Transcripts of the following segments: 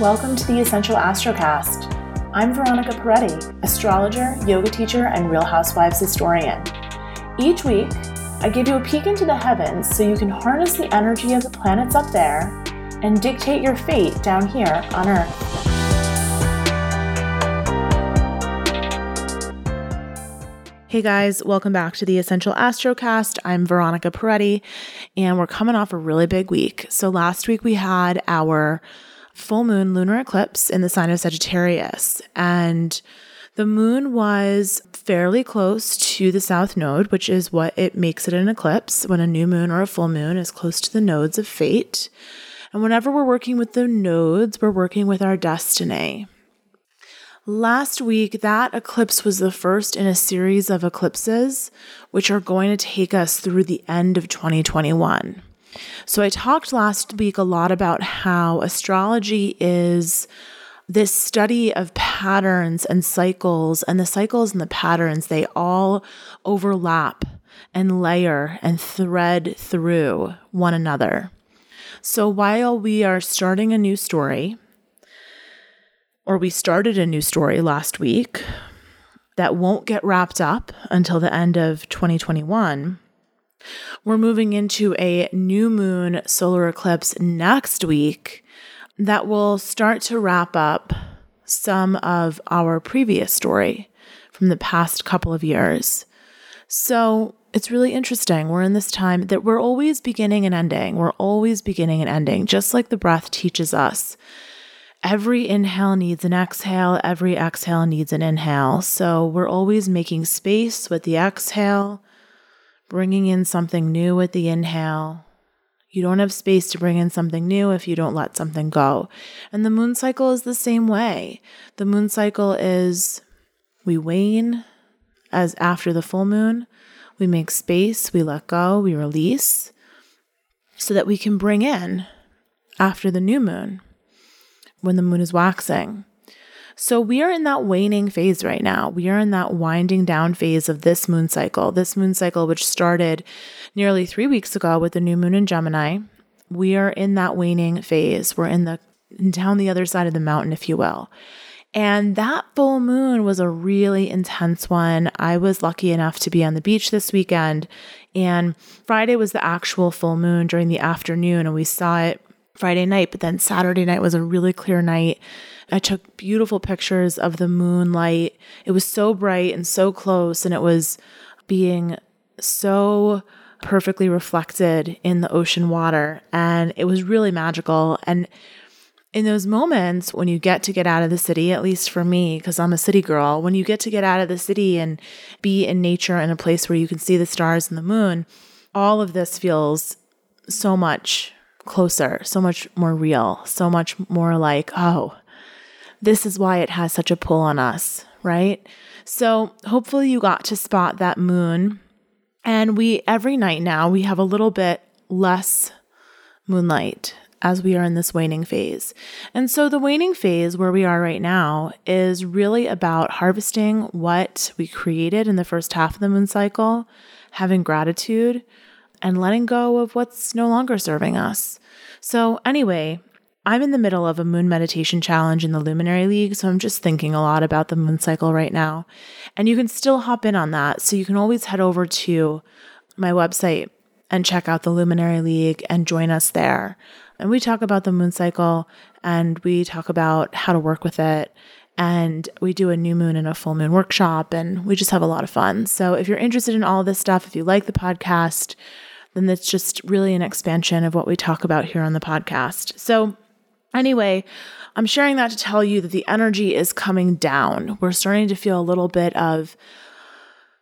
Welcome to the Essential Astrocast. I'm Veronica Peretti, astrologer, yoga teacher, and Real Housewives historian. Each week, I give you a peek into the heavens so you can harness the energy of the planets up there and dictate your fate down here on Earth. Hey guys, welcome back to the Essential Astrocast. I'm Veronica Peretti, and we're coming off a really big week. So, last week we had our full moon lunar eclipse in the sign of Sagittarius. And the moon was fairly close to the south node, which is what it makes it an eclipse when a new moon or a full moon is close to the nodes of fate. And whenever we're working with the nodes, we're working with our destiny. Last week, that eclipse was the first in a series of eclipses, which are going to take us through the end of 2021. So, I talked last week a lot about how astrology is this study of patterns and cycles, and the cycles and the patterns, they all overlap and layer and thread through one another. So, while we are starting a new story, or we started a new story last week that won't get wrapped up until the end of 2021 we're moving into a new moon solar eclipse next week that will start to wrap up some of our previous story from the past couple of years. So it's really interesting. We're in this time that we're always beginning and ending. We're always beginning and ending, just like the breath teaches us. Every inhale needs an exhale, every exhale needs an inhale. So we're always making space with the exhale bringing in something new with the inhale. You don't have space to bring in something new if you don't let something go. And the moon cycle is the same way. The moon cycle is we wane as after the full moon, we make space, we let go, we release so that we can bring in after the new moon when the moon is waxing. So we are in that waning phase right now. We are in that winding down phase of this moon cycle. This moon cycle, which started nearly three weeks ago with the new moon in Gemini, we are in that waning phase. We're in the down the other side of the mountain, if you will. And that full moon was a really intense one. I was lucky enough to be on the beach this weekend, and Friday was the actual full moon during the afternoon, and we saw it Friday night, but then Saturday night was a really clear night. I took beautiful pictures of the moonlight. It was so bright and so close, and it was being so perfectly reflected in the ocean water. And it was really magical. And in those moments when you get to get out of the city, at least for me, because I'm a city girl, when you get to get out of the city and be in nature in a place where you can see the stars and the moon, all of this feels so much closer, so much more real, so much more like, oh, this is why it has such a pull on us, right? So hopefully you got to spot that moon. And we, every night now, we have a little bit less moonlight as we are in this waning phase. And so the waning phase where we are right now is really about harvesting what we created in the first half of the moon cycle, having gratitude, and letting go of what's no longer serving us. So, anyway, I'm in the middle of a moon meditation challenge in the Luminary League, so I'm just thinking a lot about the moon cycle right now. And you can still hop in on that. So you can always head over to my website and check out the Luminary League and join us there. And we talk about the moon cycle and we talk about how to work with it. And we do a new moon and a full moon workshop, and we just have a lot of fun. So, if you're interested in all this stuff, if you like the podcast, then that's just really an expansion of what we talk about here on the podcast. So, Anyway, I'm sharing that to tell you that the energy is coming down. We're starting to feel a little bit of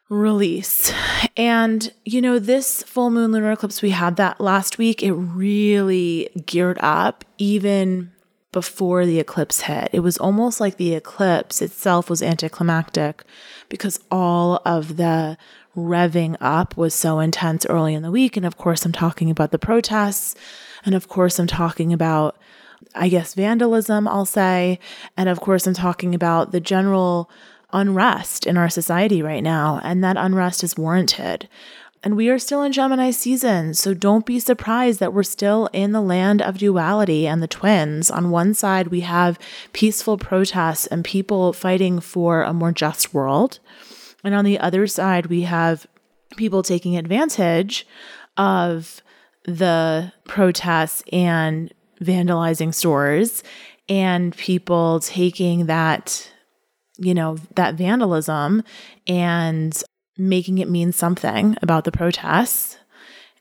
release. And, you know, this full moon lunar eclipse, we had that last week. It really geared up even before the eclipse hit. It was almost like the eclipse itself was anticlimactic because all of the revving up was so intense early in the week. And of course, I'm talking about the protests. And of course, I'm talking about I guess, vandalism, I'll say. And of course, I'm talking about the general unrest in our society right now. And that unrest is warranted. And we are still in Gemini season, so don't be surprised that we're still in the land of duality and the twins. On one side, we have peaceful protests and people fighting for a more just world. And on the other side, we have people taking advantage of the protests and vandalizing stores and people taking that you know that vandalism and making it mean something about the protests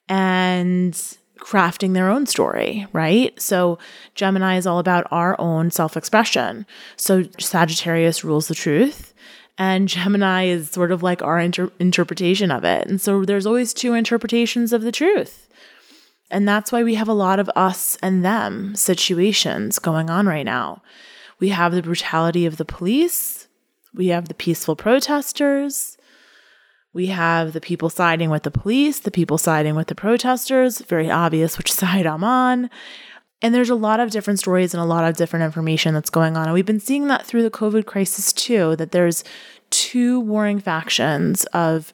and crafting their own story, right? So Gemini is all about our own self expression. So Sagittarius rules the truth. And Gemini is sort of like our inter- interpretation of it. And so there's always two interpretations of the truth. And that's why we have a lot of us and them situations going on right now. We have the brutality of the police, we have the peaceful protesters, we have the people siding with the police, the people siding with the protesters, very obvious which side I'm on. And there's a lot of different stories and a lot of different information that's going on. And we've been seeing that through the COVID crisis too, that there's two warring factions of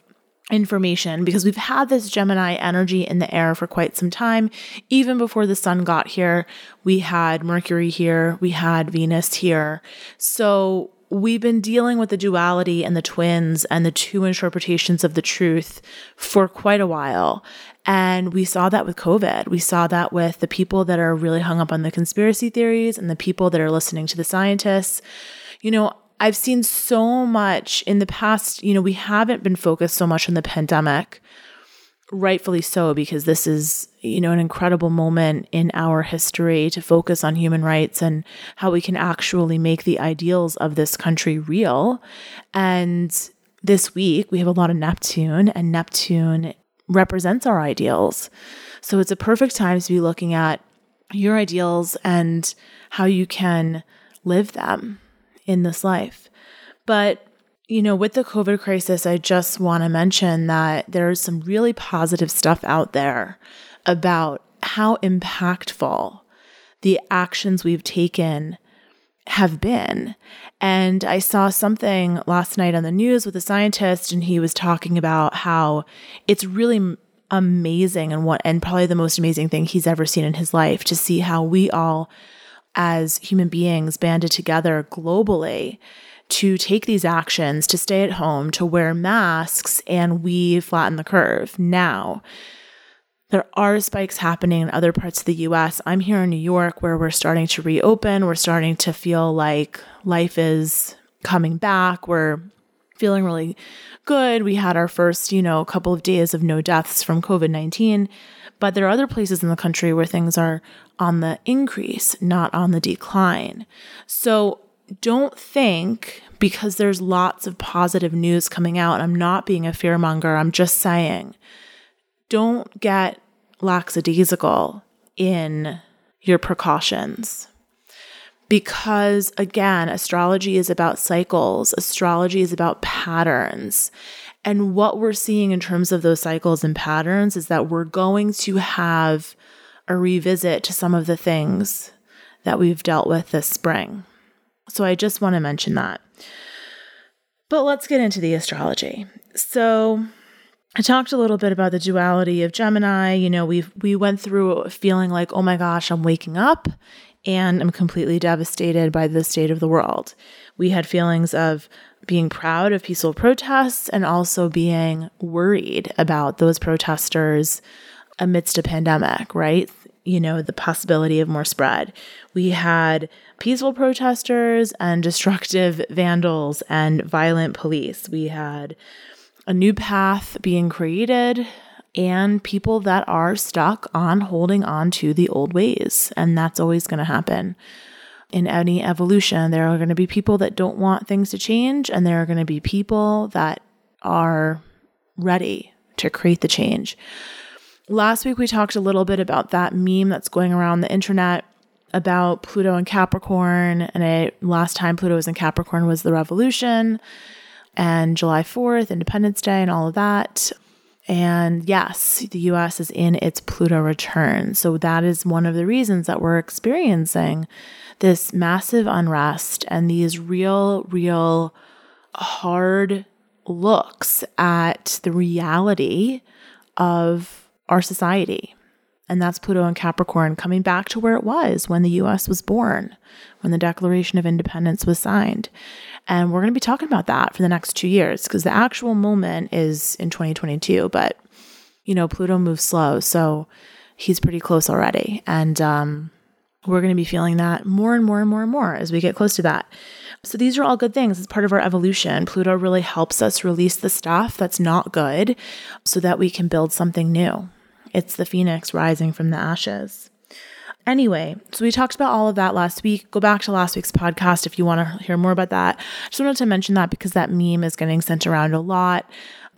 information because we've had this Gemini energy in the air for quite some time. Even before the sun got here, we had Mercury here, we had Venus here. So we've been dealing with the duality and the twins and the two interpretations of the truth for quite a while. And we saw that with COVID. We saw that with the people that are really hung up on the conspiracy theories and the people that are listening to the scientists. You know, I've seen so much in the past, you know, we haven't been focused so much on the pandemic rightfully so because this is you know an incredible moment in our history to focus on human rights and how we can actually make the ideals of this country real. And this week we have a lot of neptune and neptune represents our ideals. So it's a perfect time to be looking at your ideals and how you can live them in this life but you know, with the COVID crisis, I just want to mention that there's some really positive stuff out there about how impactful the actions we've taken have been. And I saw something last night on the news with a scientist, and he was talking about how it's really amazing and what, and probably the most amazing thing he's ever seen in his life to see how we all, as human beings, banded together globally to take these actions, to stay at home, to wear masks, and we flatten the curve. Now, there are spikes happening in other parts of the US. I'm here in New York where we're starting to reopen. We're starting to feel like life is coming back. We're feeling really good. We had our first, you know, couple of days of no deaths from COVID 19. But there are other places in the country where things are on the increase, not on the decline. So don't think because there's lots of positive news coming out. I'm not being a fearmonger. I'm just saying, don't get lackadaisical in your precautions. Because again, astrology is about cycles, astrology is about patterns. And what we're seeing in terms of those cycles and patterns is that we're going to have a revisit to some of the things that we've dealt with this spring. So I just want to mention that. But let's get into the astrology. So I talked a little bit about the duality of Gemini. You know, we we went through feeling like, "Oh my gosh, I'm waking up and I'm completely devastated by the state of the world." We had feelings of being proud of peaceful protests and also being worried about those protesters amidst a pandemic, right? You know, the possibility of more spread. We had peaceful protesters and destructive vandals and violent police. We had a new path being created and people that are stuck on holding on to the old ways. And that's always going to happen. In any evolution, there are going to be people that don't want things to change, and there are going to be people that are ready to create the change. Last week, we talked a little bit about that meme that's going around the internet about Pluto and Capricorn. And it, last time Pluto was in Capricorn was the revolution and July 4th, Independence Day, and all of that. And yes, the US is in its Pluto return. So that is one of the reasons that we're experiencing this massive unrest and these real, real hard looks at the reality of our society. And that's Pluto and Capricorn coming back to where it was when the US was born, when the Declaration of Independence was signed. And we're going to be talking about that for the next two years because the actual moment is in 2022. But, you know, Pluto moves slow. So he's pretty close already. And um, we're going to be feeling that more and more and more and more as we get close to that. So these are all good things. It's part of our evolution. Pluto really helps us release the stuff that's not good so that we can build something new. It's the phoenix rising from the ashes. Anyway, so we talked about all of that last week. Go back to last week's podcast if you want to hear more about that. I just wanted to mention that because that meme is getting sent around a lot.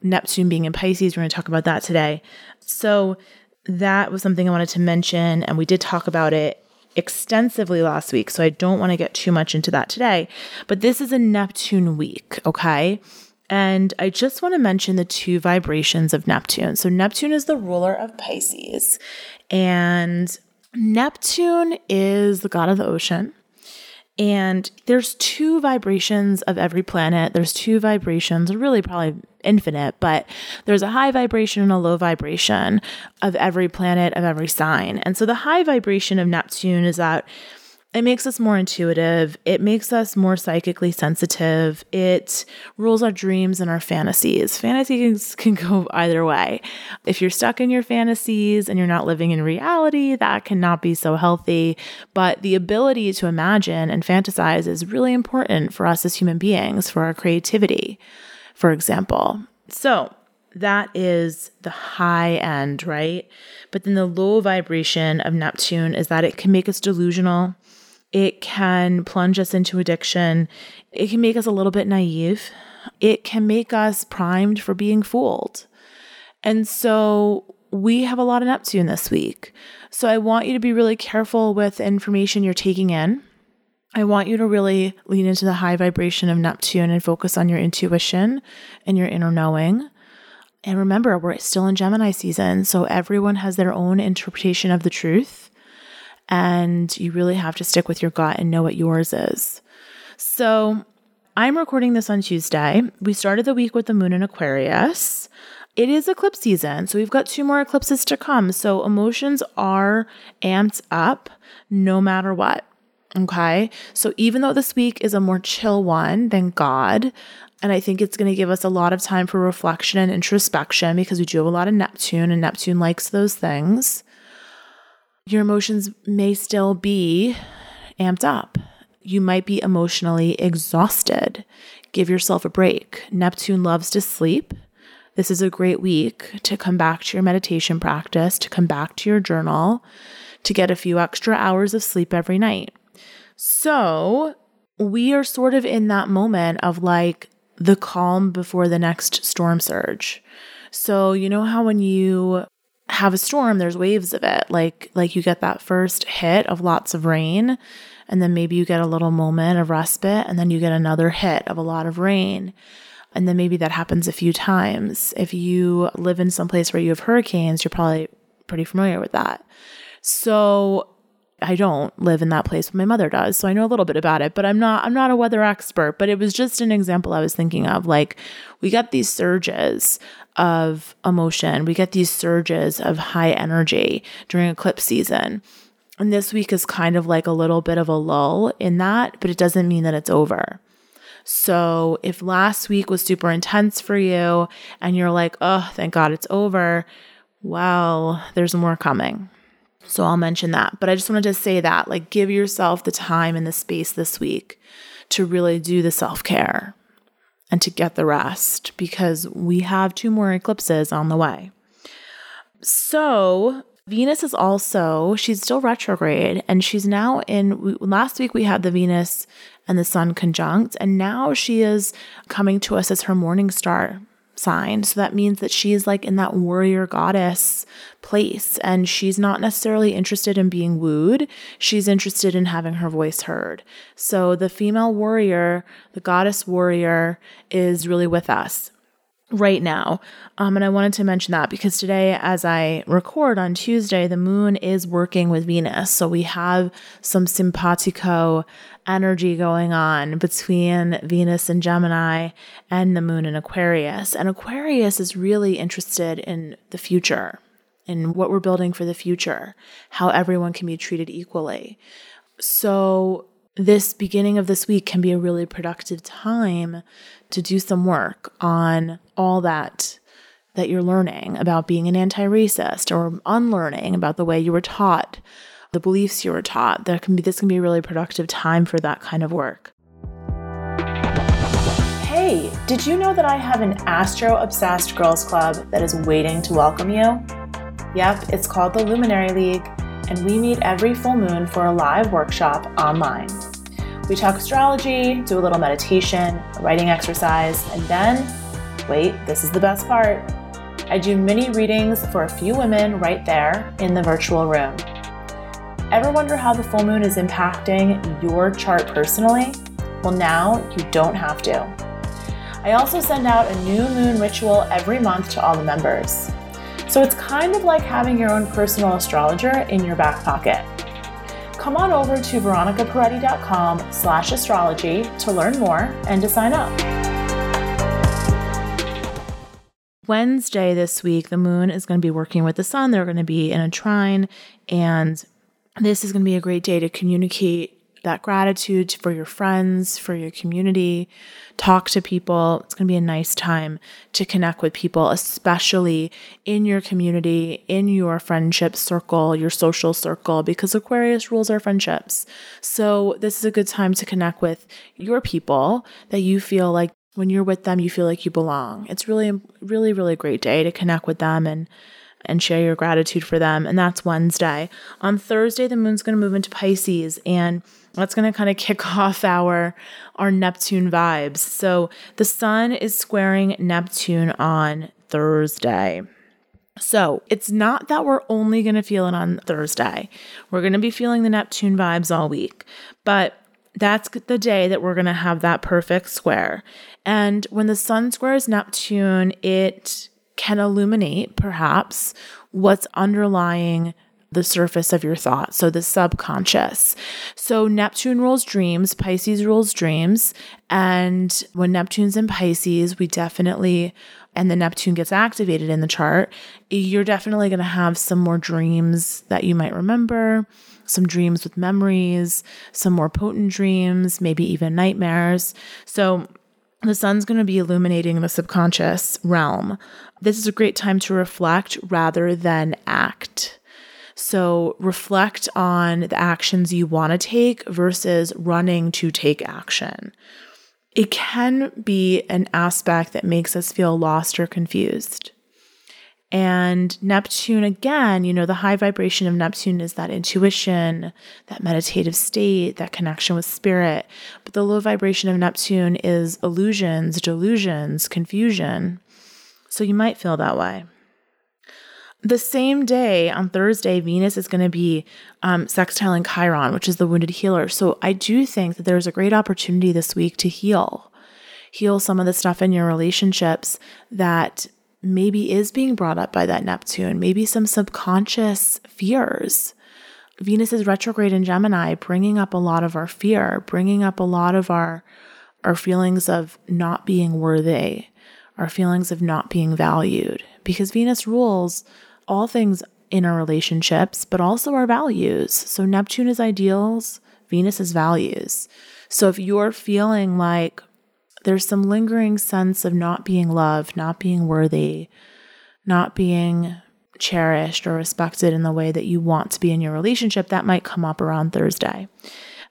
Neptune being in Pisces, we're going to talk about that today. So that was something I wanted to mention, and we did talk about it extensively last week. So I don't want to get too much into that today. But this is a Neptune week, okay? And I just want to mention the two vibrations of Neptune. So, Neptune is the ruler of Pisces, and Neptune is the god of the ocean. And there's two vibrations of every planet. There's two vibrations, really probably infinite, but there's a high vibration and a low vibration of every planet, of every sign. And so the high vibration of Neptune is that it makes us more intuitive. It makes us more psychically sensitive. It rules our dreams and our fantasies. Fantasies can go either way. If you're stuck in your fantasies and you're not living in reality, that cannot be so healthy. But the ability to imagine and fantasize is really important for us as human beings, for our creativity, for example. So, that is the high end, right? But then the low vibration of Neptune is that it can make us delusional it can plunge us into addiction. It can make us a little bit naive. It can make us primed for being fooled. And so we have a lot of Neptune this week. So I want you to be really careful with information you're taking in. I want you to really lean into the high vibration of Neptune and focus on your intuition and your inner knowing. And remember, we're still in Gemini season, so everyone has their own interpretation of the truth and you really have to stick with your gut and know what yours is. So, I'm recording this on Tuesday. We started the week with the moon in Aquarius. It is eclipse season, so we've got two more eclipses to come. So, emotions are amped up no matter what. Okay. So, even though this week is a more chill one than God, and I think it's going to give us a lot of time for reflection and introspection because we do have a lot of Neptune, and Neptune likes those things your emotions may still be amped up. You might be emotionally exhausted. Give yourself a break. Neptune loves to sleep. This is a great week to come back to your meditation practice, to come back to your journal, to get a few extra hours of sleep every night. So, we are sort of in that moment of like the calm before the next storm surge. So, you know how when you have a storm, there's waves of it. Like like you get that first hit of lots of rain and then maybe you get a little moment of respite and then you get another hit of a lot of rain. And then maybe that happens a few times. If you live in some place where you have hurricanes, you're probably pretty familiar with that. So I don't live in that place, but my mother does. So I know a little bit about it, but I'm not I'm not a weather expert, but it was just an example I was thinking of. Like we get these surges of emotion. We get these surges of high energy during eclipse season. And this week is kind of like a little bit of a lull in that, but it doesn't mean that it's over. So if last week was super intense for you and you're like, oh, thank God it's over, well, there's more coming. So I'll mention that. But I just wanted to say that, like, give yourself the time and the space this week to really do the self care and to get the rest because we have two more eclipses on the way. So, Venus is also, she's still retrograde and she's now in. Last week we had the Venus and the Sun conjunct, and now she is coming to us as her morning star sign. So that means that she is like in that warrior goddess place and she's not necessarily interested in being wooed. She's interested in having her voice heard. So the female warrior, the goddess warrior is really with us. Right now. Um, and I wanted to mention that because today, as I record on Tuesday, the moon is working with Venus. So we have some simpatico energy going on between Venus and Gemini and the moon in Aquarius. And Aquarius is really interested in the future, in what we're building for the future, how everyone can be treated equally. So this beginning of this week can be a really productive time to do some work on all that that you're learning about being an anti-racist or unlearning about the way you were taught, the beliefs you were taught. There can be this can be a really productive time for that kind of work. Hey, did you know that I have an astro obsessed girls club that is waiting to welcome you? Yep, it's called the Luminary League and we meet every full moon for a live workshop online. We talk astrology, do a little meditation, a writing exercise, and then, wait, this is the best part. I do mini readings for a few women right there in the virtual room. Ever wonder how the full moon is impacting your chart personally? Well, now you don't have to. I also send out a new moon ritual every month to all the members. So it's kind of like having your own personal astrologer in your back pocket. Come on over to veronicaperetti.com slash astrology to learn more and to sign up. Wednesday this week, the moon is going to be working with the sun. They're going to be in a trine, and this is going to be a great day to communicate that gratitude for your friends, for your community. Talk to people. It's going to be a nice time to connect with people, especially in your community, in your friendship circle, your social circle, because Aquarius rules our friendships. So, this is a good time to connect with your people that you feel like when you're with them, you feel like you belong. It's really, really, really great day to connect with them and and share your gratitude for them. And that's Wednesday. On Thursday, the moon's going to move into Pisces and that's going to kind of kick off our our Neptune vibes. So the sun is squaring Neptune on Thursday. So it's not that we're only going to feel it on Thursday. We're going to be feeling the Neptune vibes all week, but that's the day that we're going to have that perfect square. And when the sun squares Neptune, it can illuminate perhaps what's underlying the surface of your thought, so the subconscious. So Neptune rules dreams, Pisces rules dreams. And when Neptune's in Pisces, we definitely, and the Neptune gets activated in the chart, you're definitely going to have some more dreams that you might remember, some dreams with memories, some more potent dreams, maybe even nightmares. So the sun's going to be illuminating the subconscious realm. This is a great time to reflect rather than act. So reflect on the actions you want to take versus running to take action. It can be an aspect that makes us feel lost or confused. And Neptune, again, you know, the high vibration of Neptune is that intuition, that meditative state, that connection with spirit. But the low vibration of Neptune is illusions, delusions, confusion. So you might feel that way. The same day on Thursday, Venus is going to be um, sextiling Chiron, which is the wounded healer. So I do think that there's a great opportunity this week to heal, heal some of the stuff in your relationships that maybe is being brought up by that Neptune, maybe some subconscious fears. Venus is retrograde in Gemini, bringing up a lot of our fear, bringing up a lot of our our feelings of not being worthy, our feelings of not being valued, because Venus rules all things in our relationships, but also our values. So Neptune is ideals, Venus is values. So if you're feeling like there's some lingering sense of not being loved, not being worthy, not being cherished or respected in the way that you want to be in your relationship, that might come up around Thursday.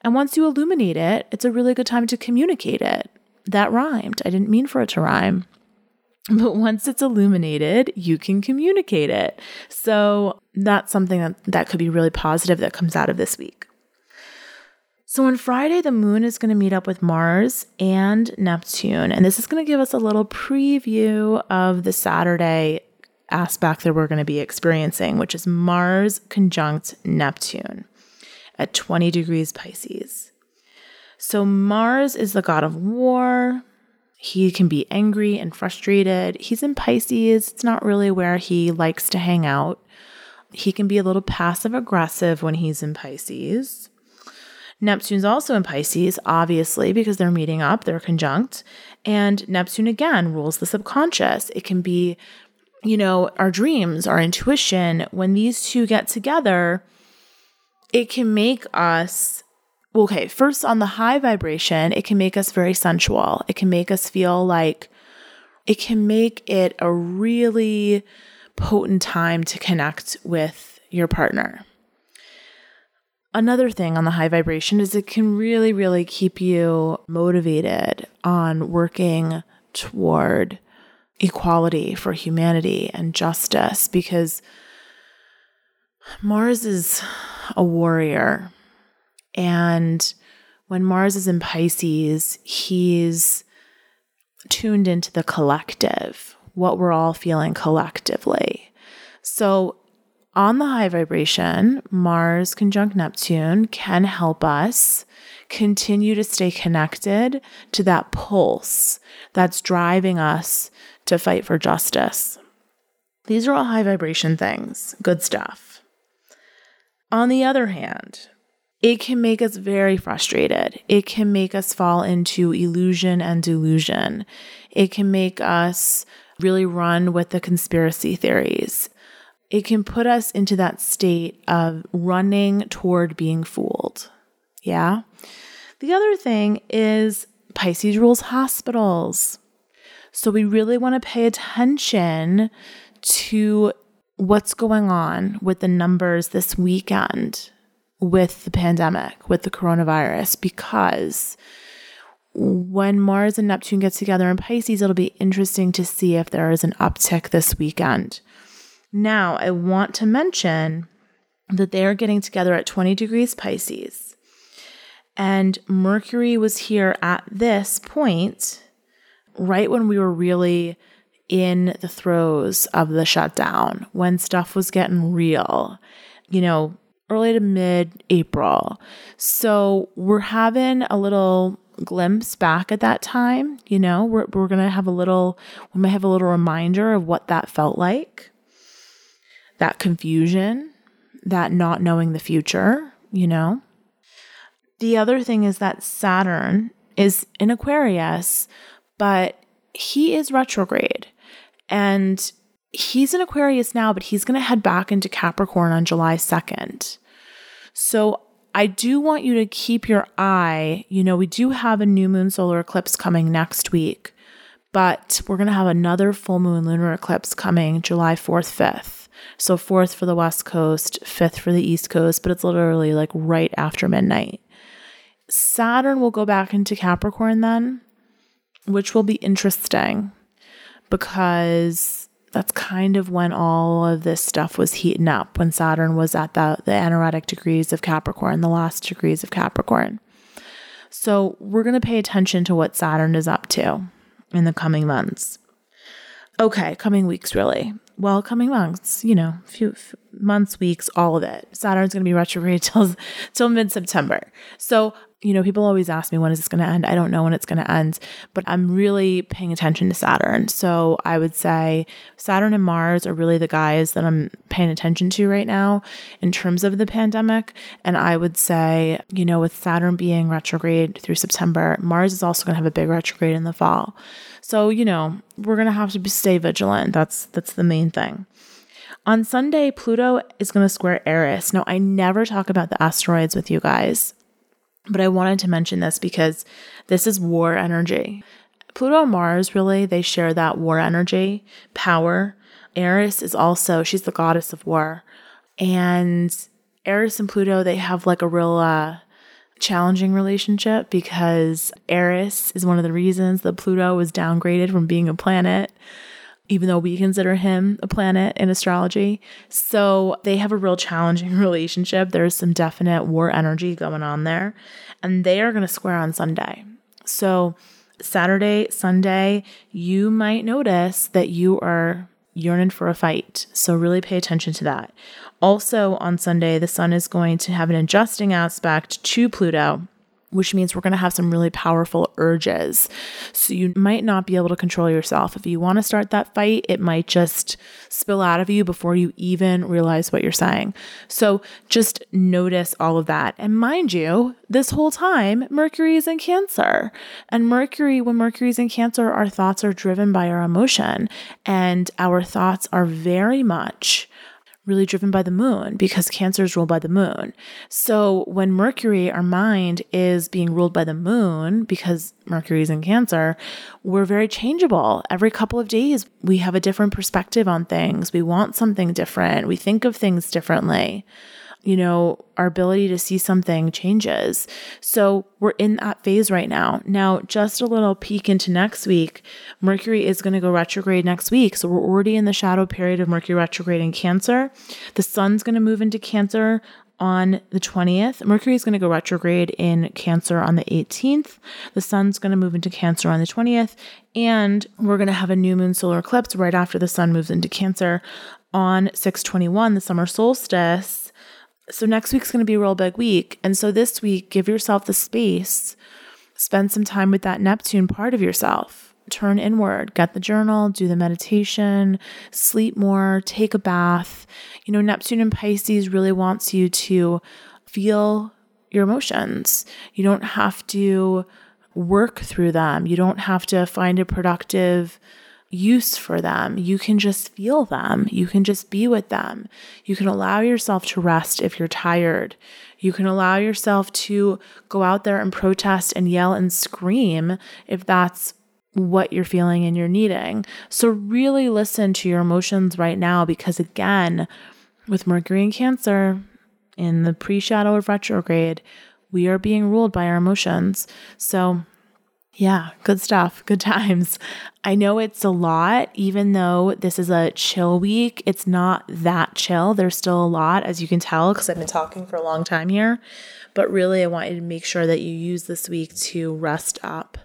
And once you illuminate it, it's a really good time to communicate it. That rhymed. I didn't mean for it to rhyme. But once it's illuminated, you can communicate it. So that's something that, that could be really positive that comes out of this week. So on Friday, the moon is going to meet up with Mars and Neptune. And this is going to give us a little preview of the Saturday aspect that we're going to be experiencing, which is Mars conjunct Neptune at 20 degrees Pisces. So Mars is the god of war, He can be angry and frustrated. He's in Pisces. It's not really where he likes to hang out. He can be a little passive aggressive when he's in Pisces. Neptune's also in Pisces, obviously, because they're meeting up, they're conjunct. And Neptune again rules the subconscious. It can be, you know, our dreams, our intuition. When these two get together, it can make us okay, first on the high vibration, it can make us very sensual. It can make us feel like it can make it a really potent time to connect with your partner. Another thing on the high vibration is it can really, really keep you motivated on working toward equality for humanity and justice because Mars is a warrior. And when Mars is in Pisces, he's tuned into the collective, what we're all feeling collectively. So on the high vibration, Mars conjunct Neptune can help us continue to stay connected to that pulse that's driving us to fight for justice. These are all high vibration things, good stuff. On the other hand, it can make us very frustrated. It can make us fall into illusion and delusion. It can make us really run with the conspiracy theories it can put us into that state of running toward being fooled. Yeah. The other thing is Pisces rules hospitals. So we really want to pay attention to what's going on with the numbers this weekend with the pandemic, with the coronavirus, because when Mars and Neptune get together in Pisces, it'll be interesting to see if there is an uptick this weekend. Now, I want to mention that they are getting together at 20 degrees Pisces. And Mercury was here at this point, right when we were really in the throes of the shutdown, when stuff was getting real, you know, early to mid April. So we're having a little glimpse back at that time, you know, we're, we're going to have a little, we might have a little reminder of what that felt like that confusion, that not knowing the future, you know? The other thing is that Saturn is in Aquarius, but he is retrograde. And he's in Aquarius now, but he's going to head back into Capricorn on July 2nd. So I do want you to keep your eye. You know, we do have a new moon solar eclipse coming next week, but we're going to have another full moon lunar eclipse coming July 4th, 5th. So fourth for the West Coast, fifth for the East Coast, but it's literally like right after midnight. Saturn will go back into Capricorn then, which will be interesting because that's kind of when all of this stuff was heating up when Saturn was at the, the anaretic degrees of Capricorn, the last degrees of Capricorn. So we're going to pay attention to what Saturn is up to in the coming months. Okay, coming weeks, really well, coming months, you know, few months, weeks, all of it. Saturn's going to be retrograde till till mid September. So, you know, people always ask me when is this going to end? I don't know when it's going to end, but I'm really paying attention to Saturn. So, I would say Saturn and Mars are really the guys that I'm paying attention to right now in terms of the pandemic. And I would say, you know, with Saturn being retrograde through September, Mars is also going to have a big retrograde in the fall. So, you know, we're going to have to stay vigilant. That's that's the main thing. On Sunday, Pluto is going to square Eris. Now, I never talk about the asteroids with you guys, but I wanted to mention this because this is war energy. Pluto and Mars really they share that war energy, power. Eris is also she's the goddess of war. And Eris and Pluto they have like a real uh challenging relationship because Eris is one of the reasons that Pluto was downgraded from being a planet, even though we consider him a planet in astrology. So they have a real challenging relationship. There's some definite war energy going on there, and they are going to square on Sunday. So Saturday, Sunday, you might notice that you are yearning for a fight. So really pay attention to that. Also, on Sunday, the sun is going to have an adjusting aspect to Pluto. Which means we're going to have some really powerful urges. So you might not be able to control yourself. If you want to start that fight, it might just spill out of you before you even realize what you're saying. So just notice all of that. And mind you, this whole time, Mercury is in Cancer. And Mercury, when Mercury is in Cancer, our thoughts are driven by our emotion. And our thoughts are very much really driven by the moon because Cancer is ruled by the moon. So when Mercury, our mind, is being ruled by the moon because Mercury is in Cancer, we're very changeable. Every couple of days, we have a different perspective on things. We want something different. We think of things differently you know, our ability to see something changes. So we're in that phase right now. Now, just a little peek into next week. Mercury is going to go retrograde next week. So we're already in the shadow period of Mercury retrograde in Cancer. The sun's going to move into Cancer on the 20th. Mercury is going to go retrograde in Cancer on the 18th. The sun's going to move into Cancer on the 20th. And we're going to have a new moon solar eclipse right after the sun moves into Cancer on 621, the summer solstice so next week's going to be a real big week. And so this week, give yourself the space, spend some time with that Neptune part of yourself. Turn inward, get the journal, do the meditation, sleep more, take a bath. You know, Neptune and Pisces really wants you to feel your emotions. You don't have to work through them. You don't have to find a productive use for them. You can just feel them. You can just be with them. You can allow yourself to rest if you're tired. You can allow yourself to go out there and protest and yell and scream if that's what you're feeling and you're needing. So, really listen to your emotions right now because, again, with Mercury and Cancer in the pre shadow of retrograde, we are being ruled by our emotions. So, yeah, good stuff. Good times. I know it's a lot, even though this is a chill week. It's not that chill. There's still a lot, as you can tell, because I've been talking for a long time here. But really, I want you to make sure that you use this week to rest up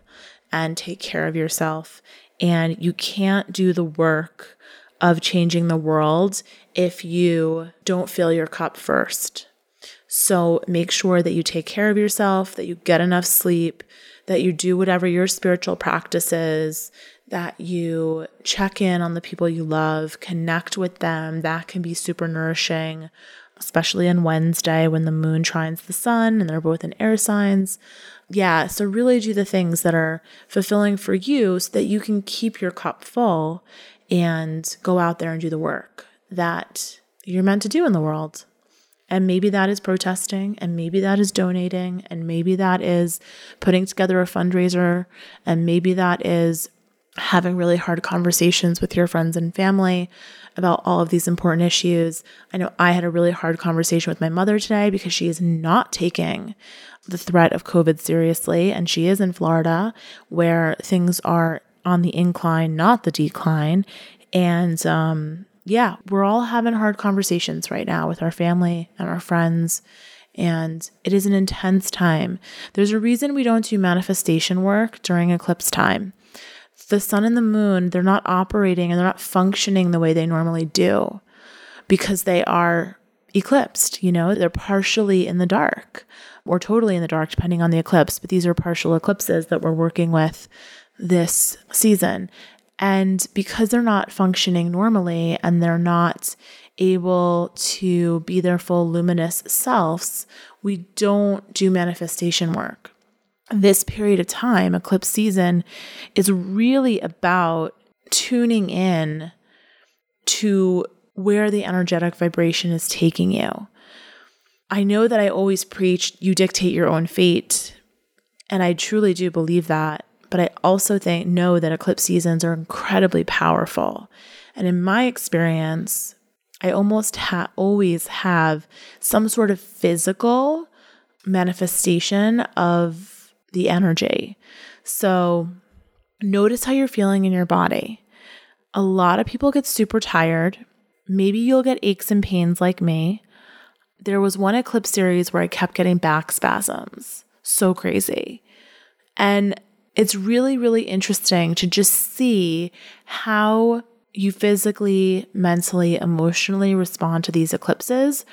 and take care of yourself. And you can't do the work of changing the world if you don't fill your cup first. So make sure that you take care of yourself, that you get enough sleep that you do whatever your spiritual practice is, that you check in on the people you love, connect with them. That can be super nourishing, especially on Wednesday when the moon trines the sun and they're both in air signs. Yeah, so really do the things that are fulfilling for you so that you can keep your cup full and go out there and do the work that you're meant to do in the world. And maybe that is protesting, and maybe that is donating, and maybe that is putting together a fundraiser, and maybe that is having really hard conversations with your friends and family about all of these important issues. I know I had a really hard conversation with my mother today because she is not taking the threat of COVID seriously, and she is in Florida where things are on the incline, not the decline. And um, yeah, we're all having hard conversations right now with our family and our friends. And it is an intense time. There's a reason we don't do manifestation work during eclipse time. The sun and the moon, they're not operating and they're not functioning the way they normally do because they are eclipsed. You know, they're partially in the dark or totally in the dark, depending on the eclipse. But these are partial eclipses that we're working with this season. And because they're not functioning normally and they're not able to be their full luminous selves, we don't do manifestation work. This period of time, eclipse season, is really about tuning in to where the energetic vibration is taking you. I know that I always preach you dictate your own fate, and I truly do believe that. But I also think know that eclipse seasons are incredibly powerful. And in my experience, I almost ha- always have some sort of physical manifestation of the energy. So notice how you're feeling in your body. A lot of people get super tired. Maybe you'll get aches and pains like me. There was one eclipse series where I kept getting back spasms. So crazy. And it's really, really interesting to just see how you physically, mentally, emotionally respond to these eclipses.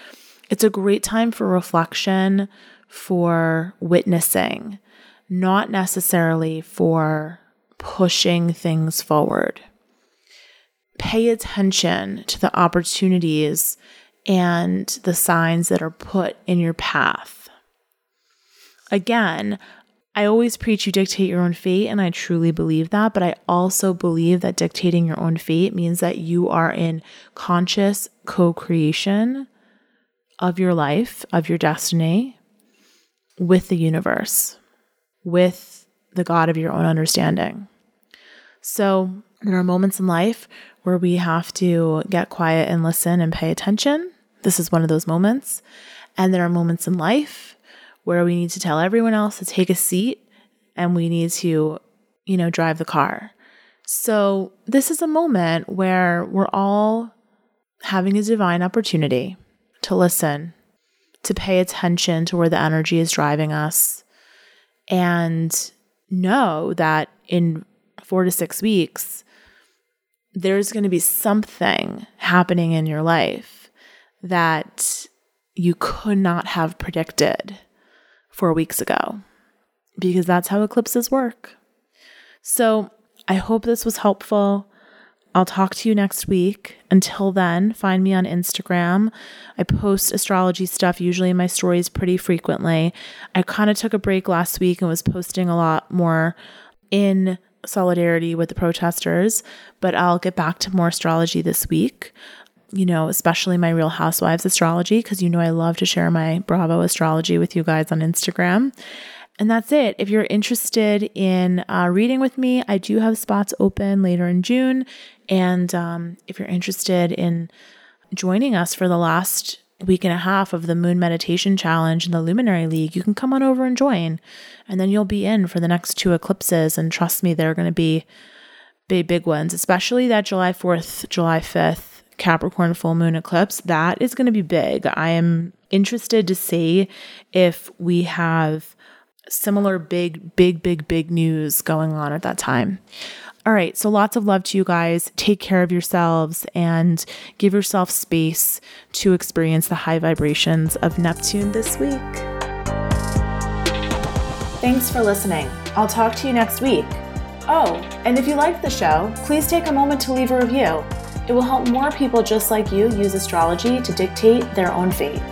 It's a great time for reflection, for witnessing, not necessarily for pushing things forward. Pay attention to the opportunities and the signs that are put in your path. Again, I always preach you dictate your own fate, and I truly believe that. But I also believe that dictating your own fate means that you are in conscious co creation of your life, of your destiny with the universe, with the God of your own understanding. So, there are moments in life where we have to get quiet and listen and pay attention. This is one of those moments. And there are moments in life where we need to tell everyone else to take a seat and we need to, you know, drive the car. So, this is a moment where we're all having a divine opportunity to listen, to pay attention to where the energy is driving us, and know that in four to six weeks, there's going to be something happening in your life that you could not have predicted four weeks ago because that's how eclipses work. So I hope this was helpful. I'll talk to you next week. Until then, find me on Instagram. I post astrology stuff usually in my stories pretty frequently. I kind of took a break last week and was posting a lot more in solidarity with the protesters, but I'll get back to more astrology this week. You know, especially my Real Housewives astrology, because you know I love to share my Bravo astrology with you guys on Instagram. And that's it. If you're interested in uh, reading with me, I do have spots open later in June. And um, if you're interested in joining us for the last week and a half of the Moon Meditation Challenge in the Luminary League, you can come on over and join. And then you'll be in for the next two eclipses. And trust me, they're going to be big, big ones, especially that July 4th, July 5th Capricorn full moon eclipse. That is going to be big. I am interested to see if we have similar big, big, big, big news going on at that time. All right, so lots of love to you guys. Take care of yourselves and give yourself space to experience the high vibrations of Neptune this week. Thanks for listening. I'll talk to you next week. Oh, and if you liked the show, please take a moment to leave a review. It will help more people just like you use astrology to dictate their own fate.